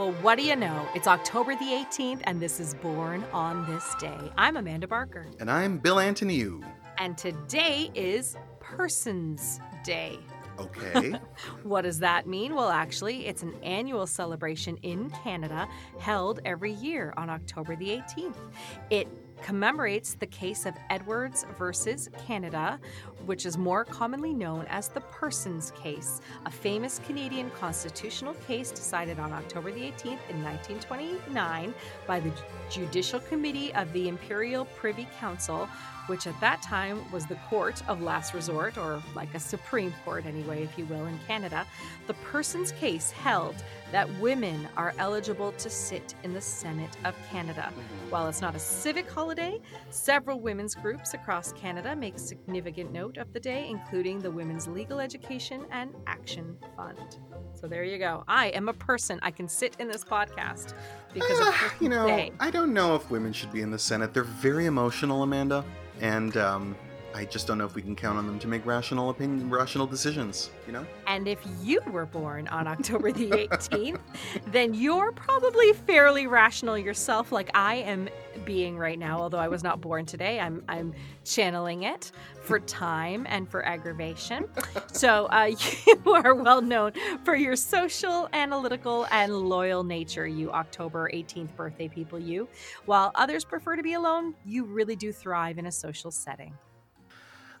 Well, what do you know? It's October the 18th, and this is Born on This Day. I'm Amanda Barker. And I'm Bill Antoniou. And today is Persons Day. Okay. what does that mean? Well, actually, it's an annual celebration in Canada held every year on October the 18th. It commemorates the case of Edwards versus Canada, which is more commonly known as the Persons case, a famous Canadian constitutional case decided on October the 18th in 1929 by the Judicial Committee of the Imperial Privy Council which at that time was the court of last resort, or like a Supreme Court, anyway, if you will, in Canada, the Persons case held that women are eligible to sit in the Senate of Canada. Mm-hmm. While it's not a civic holiday, several women's groups across Canada make significant note of the day, including the Women's Legal Education and Action Fund. So there you go. I am a person. I can sit in this podcast because uh, of you know, day. I don't know if women should be in the Senate. They're very emotional, Amanda and um, I just don't know if we can count on them to make rational opinion, rational decisions. You know. And if you were born on October the 18th, then you're probably fairly rational yourself, like I am being right now. Although I was not born today, I'm I'm channeling it for time and for aggravation. So uh, you are well known for your social, analytical, and loyal nature. You October 18th birthday people, you. While others prefer to be alone, you really do thrive in a social setting.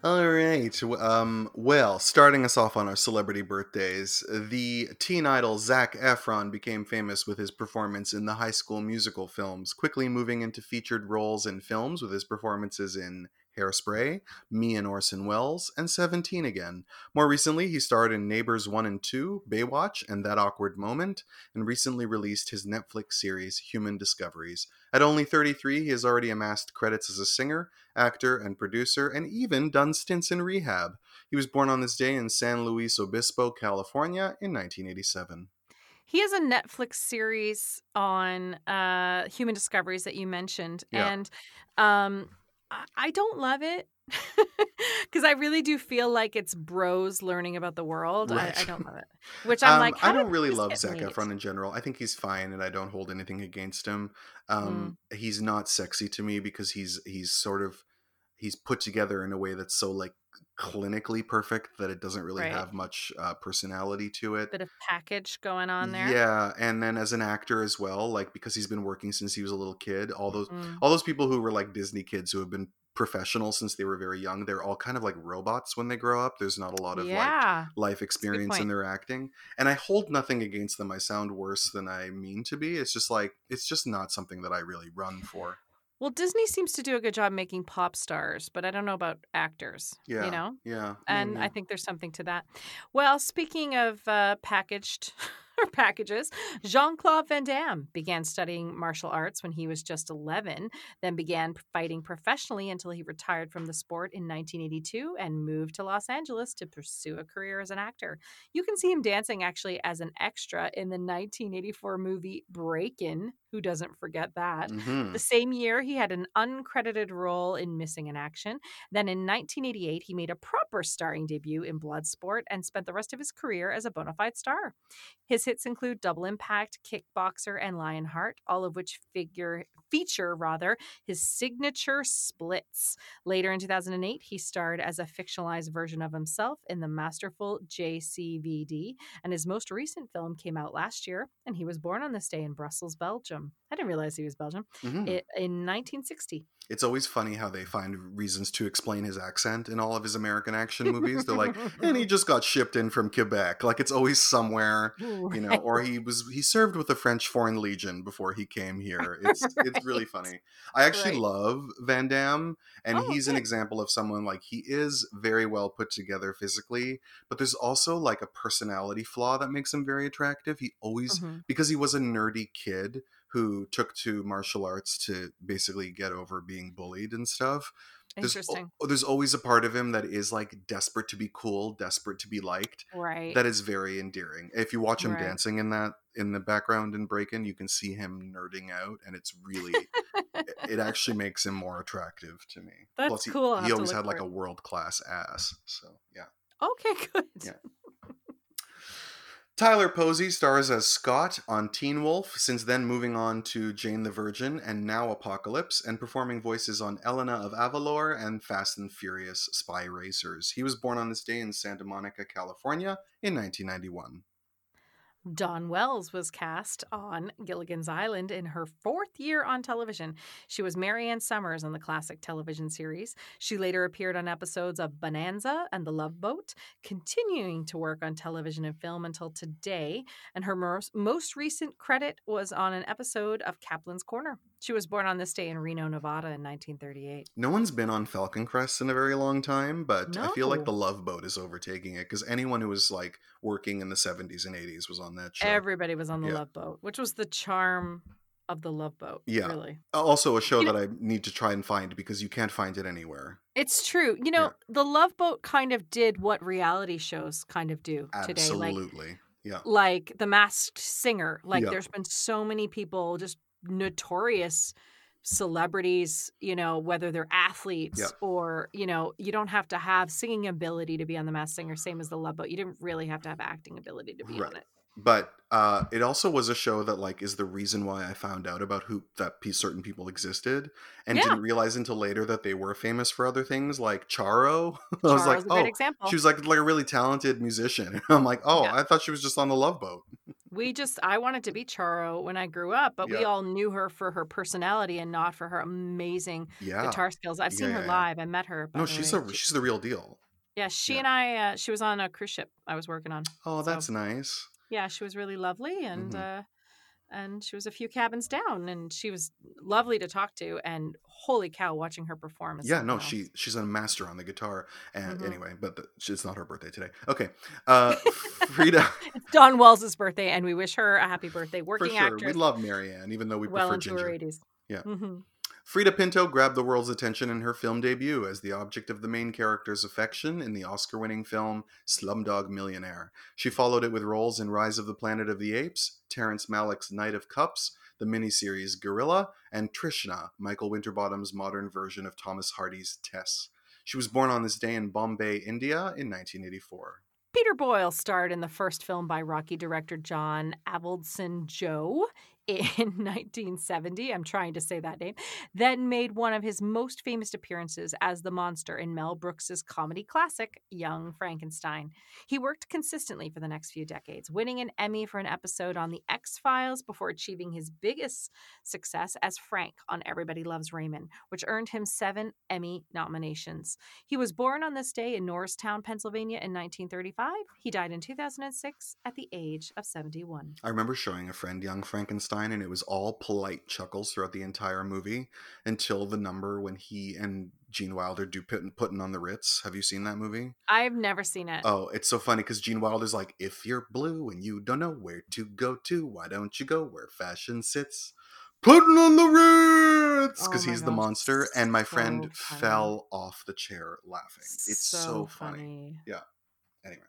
All right. Um, well, starting us off on our celebrity birthdays, the teen idol Zac Efron became famous with his performance in the High School Musical films, quickly moving into featured roles in films with his performances in Hairspray, Me and Orson Welles, and 17 again. More recently, he starred in Neighbors 1 and 2, Baywatch, and That Awkward Moment, and recently released his Netflix series Human Discoveries. At only 33, he has already amassed credits as a singer, actor, and producer, and even done stints in rehab. He was born on this day in San Luis Obispo, California in 1987 he has a Netflix series on uh, human discoveries that you mentioned, yeah. and um, I don't love it because I really do feel like it's bros learning about the world. Right. I, I, don't love it. Which I'm um, like, I don't really love Zac Efron in general. I think he's fine, and I don't hold anything against him. Um, mm. He's not sexy to me because he's he's sort of he's put together in a way that's so like clinically perfect that it doesn't really right. have much uh, personality to it. Bit of package going on there. Yeah, and then as an actor as well, like because he's been working since he was a little kid. All those mm. all those people who were like Disney kids who have been professional since they were very young. They're all kind of like robots when they grow up. There's not a lot of yeah. like life experience in their acting. And I hold nothing against them. I sound worse than I mean to be. It's just like it's just not something that I really run for. Well, Disney seems to do a good job making pop stars, but I don't know about actors. Yeah. You know? Yeah. And I think there's something to that. Well, speaking of uh, packaged or packages. Jean Claude Van Damme began studying martial arts when he was just 11, then began fighting professionally until he retired from the sport in 1982 and moved to Los Angeles to pursue a career as an actor. You can see him dancing actually as an extra in the 1984 movie Breakin'. Who doesn't forget that? Mm-hmm. The same year, he had an uncredited role in Missing in Action. Then in 1988, he made a proper starring debut in Bloodsport and spent the rest of his career as a bona fide star. His hits include Double Impact, Kickboxer, and Lionheart, all of which figure feature rather his signature splits. Later in 2008, he starred as a fictionalized version of himself in the masterful JCVD, and his most recent film came out last year, and he was born on this day in Brussels, Belgium. I didn't realize he was Belgian. Mm-hmm. It, in 1960 it's always funny how they find reasons to explain his accent in all of his American action movies. They're like, and he just got shipped in from Quebec. Like it's always somewhere, you know, or he was he served with the French Foreign Legion before he came here. It's it's really funny. I actually right. love Van Damme, and oh, he's okay. an example of someone like he is very well put together physically, but there's also like a personality flaw that makes him very attractive. He always mm-hmm. because he was a nerdy kid who took to martial arts to basically get over being bullied and stuff. Interesting. There's, there's always a part of him that is like desperate to be cool, desperate to be liked. Right. That is very endearing. If you watch him right. dancing in that in the background in Breakin', you can see him nerding out, and it's really it, actually makes him more attractive to me. That's Plus, he, cool. He always had like it. a world class ass. So yeah. Okay, good. Yeah. Tyler Posey stars as Scott on Teen Wolf, since then moving on to Jane the Virgin and now Apocalypse, and performing voices on Elena of Avalor and Fast and Furious Spy Racers. He was born on this day in Santa Monica, California in 1991. Dawn Wells was cast on Gilligan's Island in her fourth year on television. She was Mary Ann Summers on the classic television series. She later appeared on episodes of Bonanza and The Love Boat, continuing to work on television and film until today. And her most recent credit was on an episode of Kaplan's Corner. She was born on this day in Reno, Nevada in 1938. No one's been on Falcon Crest in a very long time, but I feel like The Love Boat is overtaking it because anyone who was like working in the 70s and 80s was on that show. Everybody was on the Yeah. Love Boat, which was the charm of the Love Boat. Yeah. Really. also, a show You know- that I need to try and find because you can't find it anywhere. It's true. You know, Yeah. the Love Boat kind of did what reality shows kind of do today. Like Absolutely. yeah. like The Masked Singer. Like Yeah. there's been so many people just notorious celebrities, you know, whether they're athletes Yeah. or, you know, you don't have to have singing ability to be on The Masked Singer, same as the Love Boat. You didn't really have to have acting ability to be on it. But uh, it also was a show that like is the reason why I found out about who that certain people existed and Yeah. didn't realize until later that they were famous for other things like Charo. I was like, oh, example. she was like like a really talented musician. I'm like, oh, Yeah. I thought she was just on the Love Boat. We just, I wanted to be Charo when I grew up, but we all knew her for her personality and not for her amazing Yeah. guitar skills. I've seen Yeah, her yeah, yeah. live. I met her. No, she's way. a she's the real deal. yeah, she yeah. and I, uh, she was on a cruise ship I was working on. Oh, So- that's nice. Yeah, she was really lovely and Mhm. uh and she was a few cabins down and she was lovely to talk to and holy cow watching her perform Yeah, no, she she's a master on the guitar. And Mhm. anyway, but the, it's not her birthday today. Okay, uh, Freida, It's Dawn Wells' birthday and we wish her a happy birthday for working sure, actress we love Mary Ann, even though we well prefer into Ginger. her 80s Yeah. Mhm. Freida Pinto grabbed the world's attention in her film debut as the object of the main character's affection in the Oscar winning film Slumdog Millionaire. She followed it with roles in Rise of the Planet of the Apes, Terrence Malick's Knight of Cups, the miniseries Guerrilla, and Trishna, Michael Winterbottom's modern version of Thomas Hardy's Tess. She was born on this day in Bombay, India in 1984. Peter Boyle starred in the first film by Rocky director John Avildsen Joe in 1970. I'm trying to say that name. Then made one of his most famous appearances as the monster in Mel Brooks's comedy classic Young Frankenstein. He worked consistently for the next few decades, winning an Emmy for an episode on The X Files before achieving his biggest success as Frank on Everybody Loves Raymond, which earned him seven Emmy nominations. He was born on this day in Norristown, Pennsylvania in 1935. He died in 2006 at the age of 71. I remember showing a friend Young Frankenstein, and it was all polite chuckles throughout the entire movie until the number when he and Gene Wilder do putting, on the Ritz. Have you seen that movie? I've never seen it. Oh, it's so funny because Gene Wilder's like, if you're blue and you don't know where to go to, why don't you go where fashion sits? Putting on the Ritz! Because Oh he's the monster. And my friend funny. fell off the chair laughing. It's so, funny. Yeah. Anyway.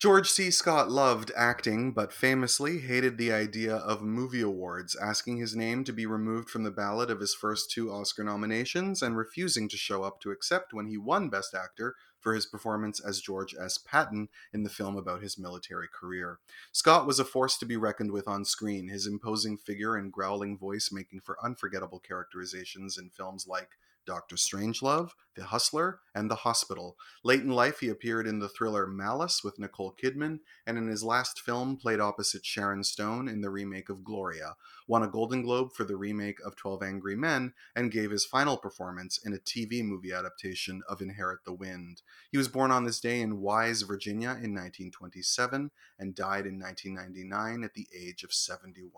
George C. Scott loved acting, but famously hated the idea of movie awards, asking his name to be removed from the ballot of his first two Oscar nominations and refusing to show up to accept when he won Best Actor for his performance as George S. Patton in the film about his military career. Scott was a force to be reckoned with on screen, his imposing figure and growling voice making for unforgettable characterizations in films like Doctor Strangelove, The Hustler, and The Hospital. Late in life, he appeared in the thriller Malice with Nicole Kidman, and in his last film, played opposite Sharon Stone in the remake of Gloria. Won a Golden Globe for the remake of 12 Angry Men, and gave his final performance in a TV movie adaptation of Inherit the Wind. He was born on this day in Wise, Virginia in 1927, and died in 1999 at the age of 71.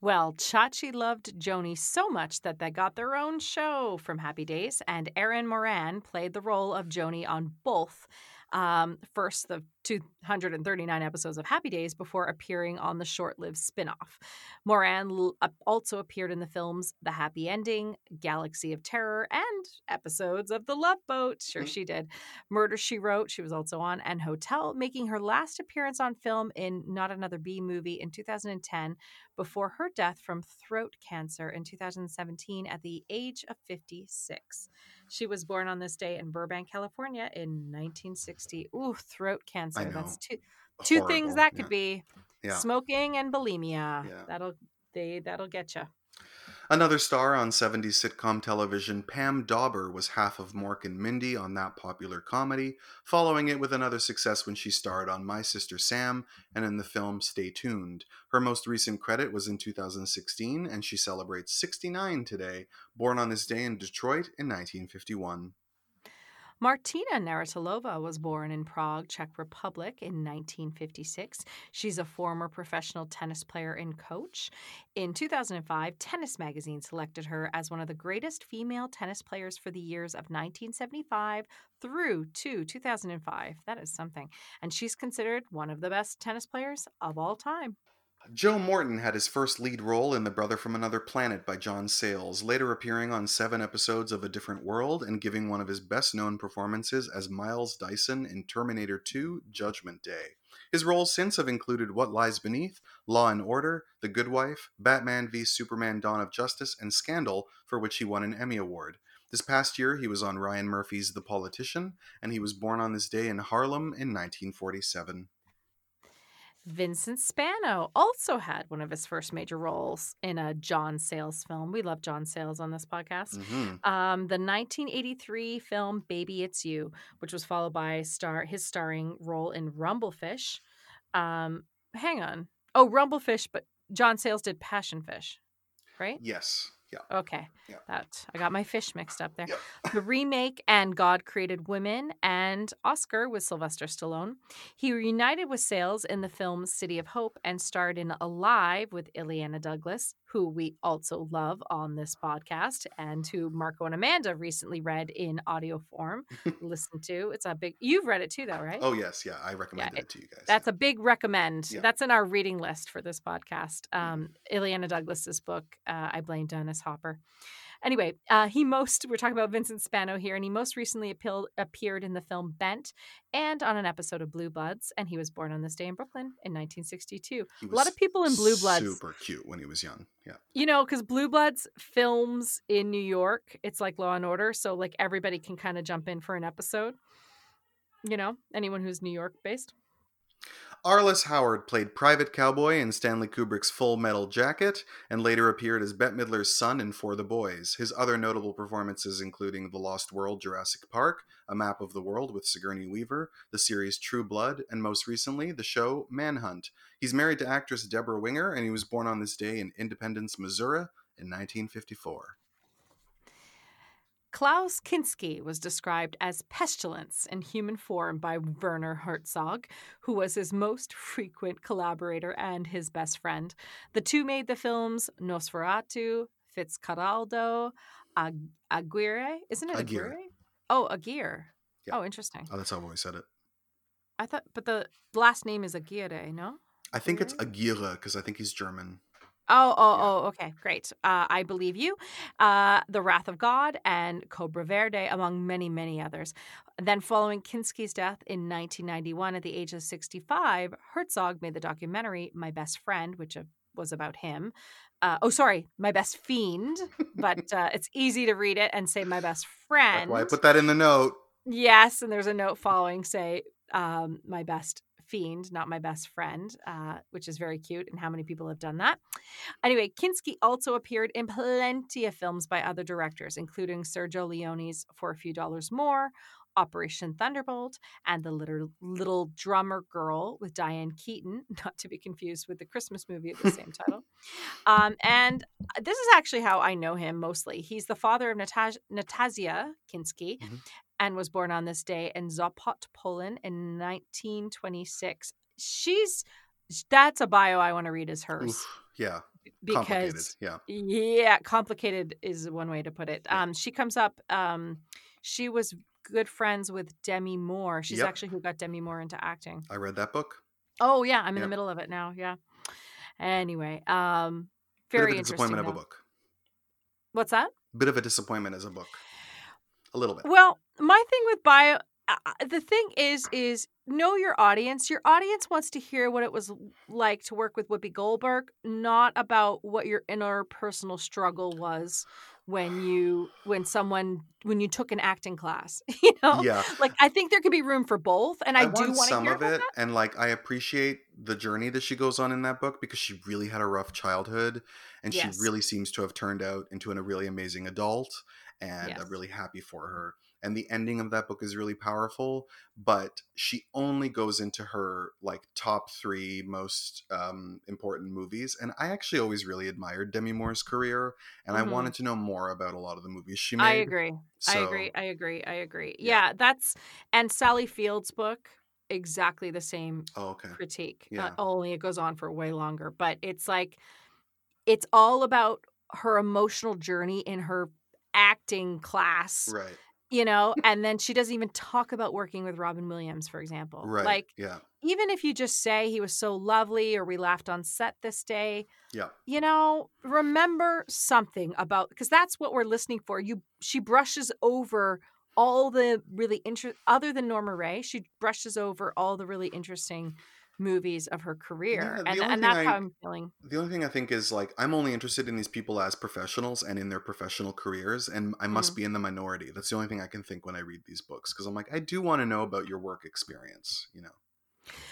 Well, Chachi loved Joanie so much that they got their own show from Happy Days, and Erin Moran played the role of Joanie on both. Um, first, the 239 episodes of Happy Days before appearing on the short lived spin off. Moran l- also appeared in the films The Happy Ending, Galaxy of Terror, and episodes of The Love Boat. Sure, Mm. she did. Murder She Wrote, she was also on, and Hotel, making her last appearance on film in Not Another B movie in 2010 before her death from throat cancer in 2017 at the age of 56. She was born on this day in Burbank, California in 1960. Ooh, throat cancer. Know. That's two two things Horrible. that Yeah. could be Yeah. smoking and bulimia. Yeah. That'll they that'll get you. Another star on 70s sitcom television, Pam Dawber was half of Mork and Mindy on that popular comedy, following it with another success when she starred on My Sister Sam and in the film Stay Tuned. Her most recent credit was in 2016, and she celebrates 69 today, born on this day in Detroit in 1951. Martina Navratilova was born in Prague, Czech Republic in 1956. She's a former professional tennis player and coach. In 2005, Tennis Magazine selected her as one of the greatest female tennis players for the years of 1975 through to 2005. That is something. And she's considered one of the best tennis players of all time. Joe Morton had his first lead role in The Brother from Another Planet by John Sayles, later appearing on seven episodes of A Different World and giving one of his best known performances as Miles Dyson in Terminator 2 Judgment Day. His roles since have included What Lies Beneath, Law and Order, The Good Wife, Batman v Superman Dawn of Justice, and Scandal, for which he won an Emmy Award. This past year, he was on Ryan Murphy's The Politician, and he was born on this day in Harlem in 1947. Vincent Spano also had one of his first major roles in a John Sayles film. We love John Sayles on this podcast. Mhm. Um, the 1983 film Baby It's You, which was followed by star his starring role in Rumblefish. Um, hang on. Oh, Rumblefish, but John Sayles did Passion Fish, right? Yes. Yeah. Okay. Yeah. That I got my fish mixed up there. Yep. The remake and God Created Women and Oscar with Sylvester Stallone. He reunited with Sayles in the film City of Hope and starred in Alive with Illeana Douglas, who we also love on this podcast and who Marco and Amanda recently read in audio form. Listen to. It's a big you've read it too though, right? Oh, yes. Yeah. I recommend it- it to you guys. That's a big recommend. Yeah. That's in our reading list for this podcast. Um, Illeana Douglas's book, uh, I Blame Dennis Hopper. Anyway, uh, he most, we're talking about Vincent Spano here, and he most recently appealed, appeared in the film Bent and on an episode of Blue Bloods, and he was born on this day in Brooklyn in 1962. A lot of people in Blue Bloods, Super cute when he was young. Yeah. you know, because Blue Bloods films in New York, it's like Law and Order, so like everybody can kind of jump in for an episode. You know, anyone who's New York based. Arliss Howard played Private Cowboy in Stanley Kubrick's Full Metal Jacket and later appeared as Bette Midler's son in For the Boys. His other notable performances including The Lost World Jurassic Park, A Map of the World with Sigourney Weaver, the series True Blood, and most recently the show Manhunt. He's married to actress Deborah Winger and he was born on this day in Independence, Missouri in 1954. Klaus Kinski was described as pestilence in human form by Werner Herzog, who was his most frequent collaborator and his best friend. The two made the films Nosferatu, Fitzcarraldo, Ag- Aguirre. Isn't it Aguirre. Aguirre? Oh, Aguirre. Yeah. Oh, interesting. Oh, that's how always said it. I thought, but the last name is Aguirre, no? I think it's Aguirre because I think he's German. Oh, oh, Yeah. oh, okay, great. Uh, I believe you. Uh, the Wrath of God and Cobra Verde, among many, many others. Then, following Kinski's death in 1991 at the age of 65, Herzog made the documentary My Best Friend, which uh, was about him. Uh, oh, sorry, My Best Fiend, but uh, it's easy to read it and say My Best That's Friend. why I put that in the note. Yes, and there's a note following say um, my best fiend, not my best friend, uh, which is very cute. And how many people have done that? Anyway, Kinski also appeared in plenty of films by other directors, including Sergio Leone's For a Few Dollars More, Operation Thunderbolt, and The Little, Little Drummer Girl with Diane Keaton, not to be confused with the Christmas movie of the same title. Um, and this is actually how I know him mostly. He's the father of Nataj- Natasia Kinski Mhm. And was born on this day in Sopot, Poland in 1926. She's that's a bio I want to read as hers Oof. Yeah. Complicated. because Yeah. yeah, complicated is one way to put it. Yeah. Um, she comes up. Um, she was good friends with Demi Moore. She's Yep. actually who got Demi Moore into acting. I read that book. Oh yeah, I'm in the middle of it now. Yeah. Anyway, um, Bit very of a interesting. disappointment of a book. What's that? Bit of a disappointment as a book. A little bit. Well, my thing with bio, uh, the thing is, is know your audience. Your audience wants to hear what it was like to work with Whoopi Goldberg, not about what your inner personal struggle was when you when someone when you took an acting class. You know, Yeah. like I think there could be room for both, and I, do want some of it, that. and like I appreciate the journey that she goes on in that book because she really had a rough childhood, and Yes. she really seems to have turned out into an, a really amazing adult, and Yes. I'm really happy for her. And the ending of that book is really powerful, but she only goes into her like top three most um, important movies. And I actually always really admired Demi Moore's career, and Mhm. I wanted to know more about a lot of the movies she made. I agree. I agree. I agree. I agree. Yeah. Yeah, that's and Sally Field's book exactly the same Oh, okay. critique. Yeah. Uh, only it goes on for way longer, but it's like it's all about her emotional journey in her acting class, Right. You know, and then she doesn't even talk about working with Robin Williams, for example. Right. Like yeah. even if you just say he was so lovely or we laughed on set this day, Yeah. you know, remember something about because that's what we're listening for. You she brushes over all the really interest other than Norma Rae, she brushes over all the really interesting movies of her career. Yeah, and and that's I- how I'm feeling. The only thing I think is like I'm only interested in these people as professionals and in their professional careers, and I must Mm-hmm. be in the minority. That's the only thing I can think when I read these books because I'm like, I do want to know about your work experience, you know.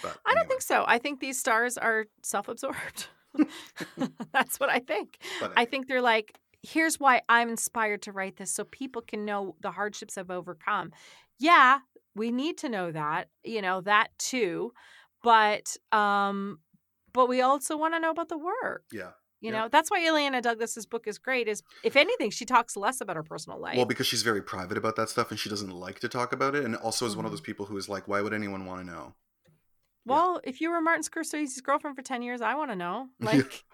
But I don't think so. I think these stars are self-absorbed. that's what I think. I think they're like, here's why I'm inspired to write this so people can know the hardships I've overcome. Yeah, we need to know that, you know, that too. But um but we also want to know about the work. yeah. You Yeah. know, that's why Illeana Douglas's book is great is if anything, she talks less about her personal life. Well, because she's very private about that stuff and she doesn't like to talk about it, and also is one of those people who is like, why would anyone want to know? Well, if you were Martin Scorsese's girlfriend for 10 years, I want to know. Like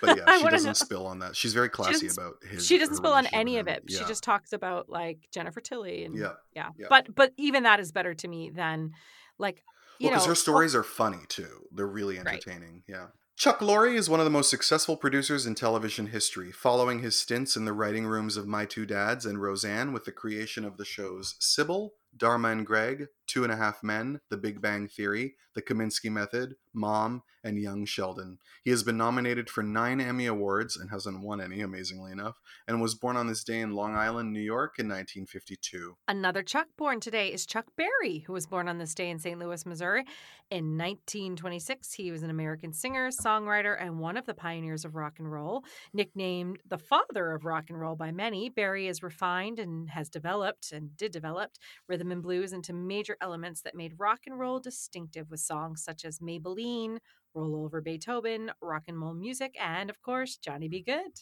But yeah, she doesn't know. spill on that. She's very classy about his. she doesn't spill on any of it. She just talks about like Jennifer Tilly and yeah. yeah. Yeah. But but even that is better to me than like Well, because her stories are funny too. They're really Right. entertaining. Yeah. Chuck Lorre is one of the most successful producers in television history, following his stints in the writing rooms of My Two Dads and Roseanne with the creation of the shows Cybill, Dharma and Greg, Two and a Half Men, The Big Bang Theory, The Kominsky Method, Mom, and Young Sheldon. He has been nominated for nine Emmy Awards and hasn't won any, amazingly enough, and was born on this day in Long Island, New York in 1952. Another Chuck born today is Chuck Berry, who was born on this day in St. Louis, Missouri. In 1926, he was an American singer, songwriter, and one of the pioneers of rock and roll. Nicknamed the father of rock and roll by many, Berry is refined and has developed and did develop rhythm and blues into major elements that made rock and roll distinctive with songs such as Maybellene, Roll Over Beethoven, rock and roll music, and of course, Johnny B. Goode.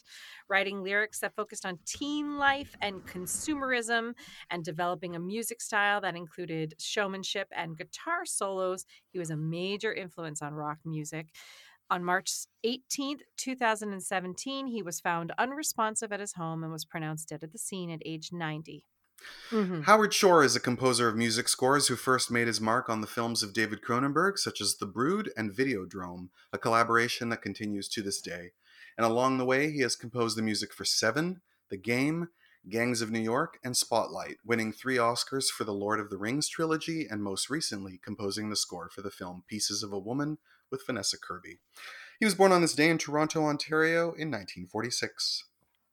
Writing lyrics that focused on teen life and consumerism and developing a music style that included showmanship and guitar solos. He was a major influence on rock music. On March 18th, 2017, he was found unresponsive at his home and was pronounced dead at the scene at age 90. Mhm. Howard Shore is a composer of music scores who first made his mark on the films of David Cronenberg, such as The Brood and Videodrome, a collaboration that continues to this day. And along the way, he has composed the music for Seven, The Game, Gangs of New York, and Spotlight, winning three Oscars for the Lord of the Rings trilogy, and most recently composing the score for the film Pieces of a Woman with Vanessa Kirby. He was born on this day in Toronto, Ontario in 1946.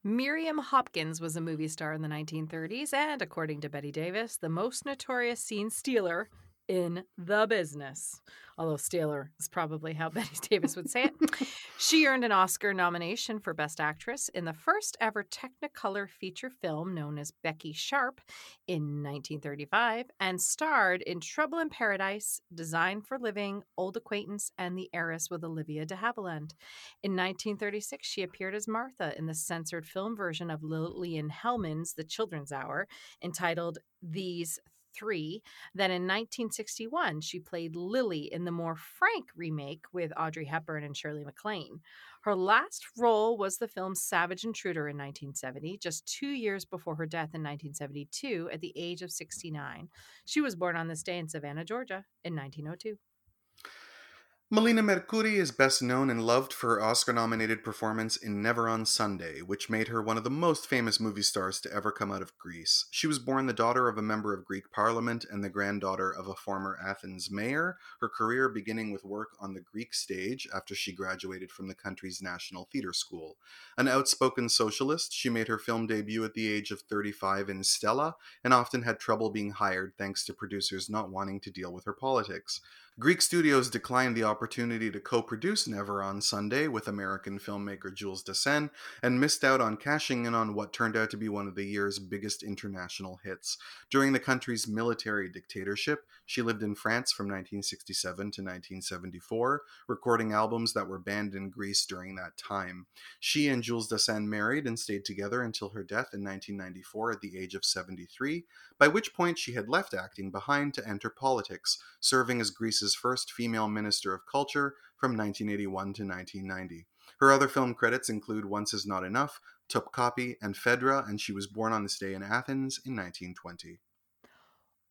Miriam Hopkins was a movie star in the 1930s and, according to Bette Davis, the most notorious scene stealer in the business. Although stealer is probably how Bette Davis would say it. she earned an Oscar nomination for Best Actress in the first ever Technicolor feature film known as Becky Sharp in 1935 and starred in Trouble in Paradise, Design for Living, Old Acquaintance, and The Heiress with Olivia de Havilland. In 1936, she appeared as Martha in the censored film version of Lillian Hellman's The Children's Hour, entitled These Three. Then in 1961, she played Lily in the more frank remake with Audrey Hepburn and Shirley MacLaine. Her last role was the film Savage Intruder in 1970, just two years before her death in 1972 at the age of 69. She was born on this day in Savannah, Georgia in 1902. Melina Mercouri is best known and loved for her Oscar nominated performance in Never on Sunday, which made her one of the most famous movie stars to ever come out of Greece. She was born the daughter of a member of Greek parliament and the granddaughter of a former Athens mayor, her career beginning with work on the Greek stage after she graduated from the country's National Theatre School. An outspoken socialist, she made her film debut at the age of 35 in Stella and often had trouble being hired thanks to producers not wanting to deal with her politics. Greek studios declined the opportunity to co produce Never on Sunday with American filmmaker Jules Dassin and missed out on cashing in on what turned out to be one of the year's biggest international hits. During the country's military dictatorship, she lived in France from 1967 to 1974, recording albums that were banned in Greece during that time. She and Jules Dassin married and stayed together until her death in 1994 at the age of 73, by which point she had left acting behind to enter politics, serving as Greece's first female minister of culture from 1981 to 1990. Her other film credits include Once Is Not Enough, Topkapi, and Phaedra, and she was born on this day in Athens in 1920.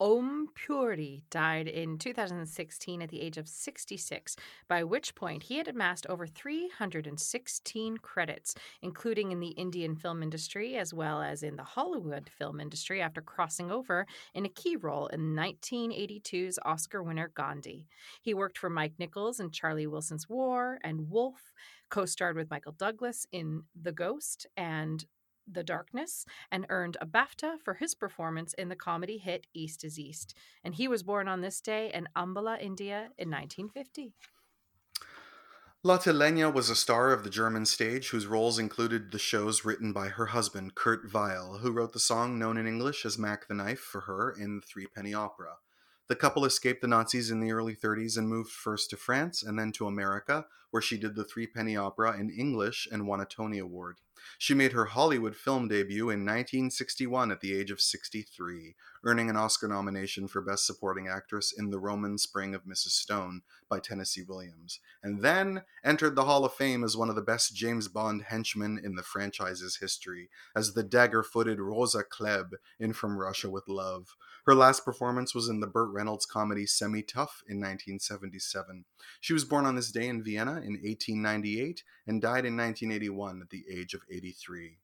Om Puri died in 2016 at the age of 66, by which point he had amassed over 316 credits, including in the Indian film industry as well as in the Hollywood film industry after crossing over in a key role in 1982's Oscar winner Gandhi. He worked for Mike Nichols in Charlie Wilson's War and Wolf, co starred with Michael Douglas in The Ghost and the Darkness and earned a BAFTA for his performance in the comedy hit East is East. And he was born on this day in Ambala, India in 1950. Lotte Lenya was a star of the German stage whose roles included the shows written by her husband, Kurt Weill, who wrote the song known in English as Mack the Knife for her in the Three Penny Opera. The couple escaped the Nazis in the early 30s and moved first to France and then to America, where she did the Three Penny Opera in English and won a Tony Award. She made her Hollywood film debut in 1961 at the age of 63, earning an Oscar nomination for Best Supporting Actress in The Roman Spring of Mrs. Stone by Tennessee Williams, and then entered the Hall of Fame as one of the best James Bond henchmen in the franchise's history, as the dagger footed Rosa Klebb in From Russia with Love. Her last performance was in the Burt Reynolds comedy Semi Tough in 1977. She was born on this day in Vienna in 1898 and died in 1981 at the age of 83.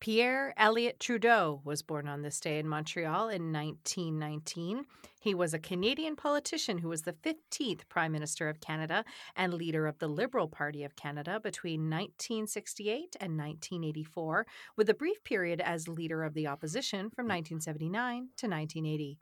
Pierre Elliott Trudeau was born on this day in Montreal in 1919. He was a Canadian politician who was the 15th Prime Minister of Canada and leader of the Liberal Party of Canada between 1968 and 1984, with a brief period as leader of the opposition from hmm. 1979 to 1980.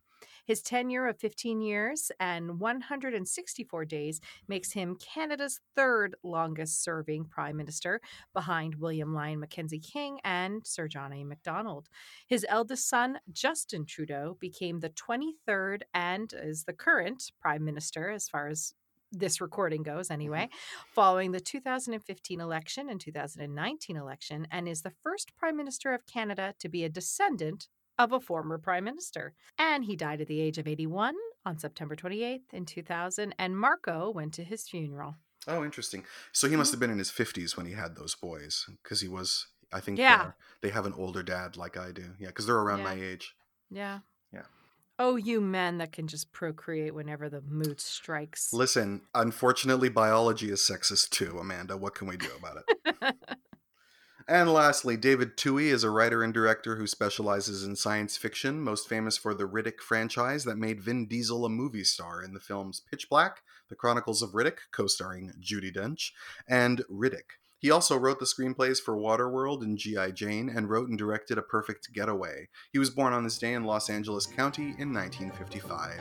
His tenure of 15 years and 164 days makes him Canada's third longest serving Prime Minister, behind William Lyon Mackenzie King and Sir John A. Macdonald. His eldest son, Justin Trudeau, became the 23rd and is the current Prime Minister as far as this recording goes mm-hmm. anyway, following the 2015 election and 2019 election, and is the first Prime Minister of Canada to be a descendant of a former prime minister. And he died at the age of 81 on September 28th in 2000, and Marco went to his funeral. Oh, interesting. So he must have been in his 50s when he had those boys because he was, I think, Yeah. uh, they have an older dad like I do. Yeah, because they're around Yeah. my age. Yeah. Yeah. Oh, you men that can just procreate whenever the mood strikes. Listen, unfortunately, biology is sexist too, Amanda. What can we do about it? And lastly, David Twohy is a writer and director who specializes in science fiction, most famous for the Riddick franchise that made Vin Diesel a movie star in the films Pitch Black, The Chronicles of Riddick, co starring Judi Dench, and Riddick. He also wrote the screenplays for Waterworld and G.I. Jane and wrote and directed A Perfect Getaway. He was born on this day in Los Angeles County in 1955.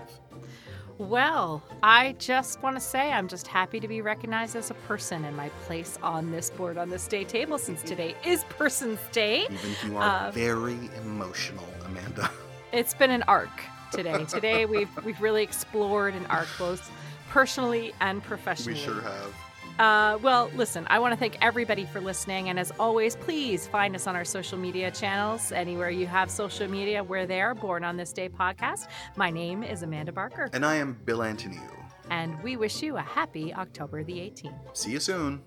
Well, I just want to say I'm just happy to be recognized as a person and my place on this board on this day table since today is Person's Day. Even if you are Uh, very emotional, Amanda. It's been an arc today. Today we've we've really explored an arc both personally and professionally. We sure have. Uh, well, listen, I want to thank everybody for listening. And as always, please find us on our social media channels. Anywhere you have social media, we're there. Born on This Day podcast. My name is Amanda Barker, And I am Bill Antoniou. and we wish you a happy October the 18th. See you soon.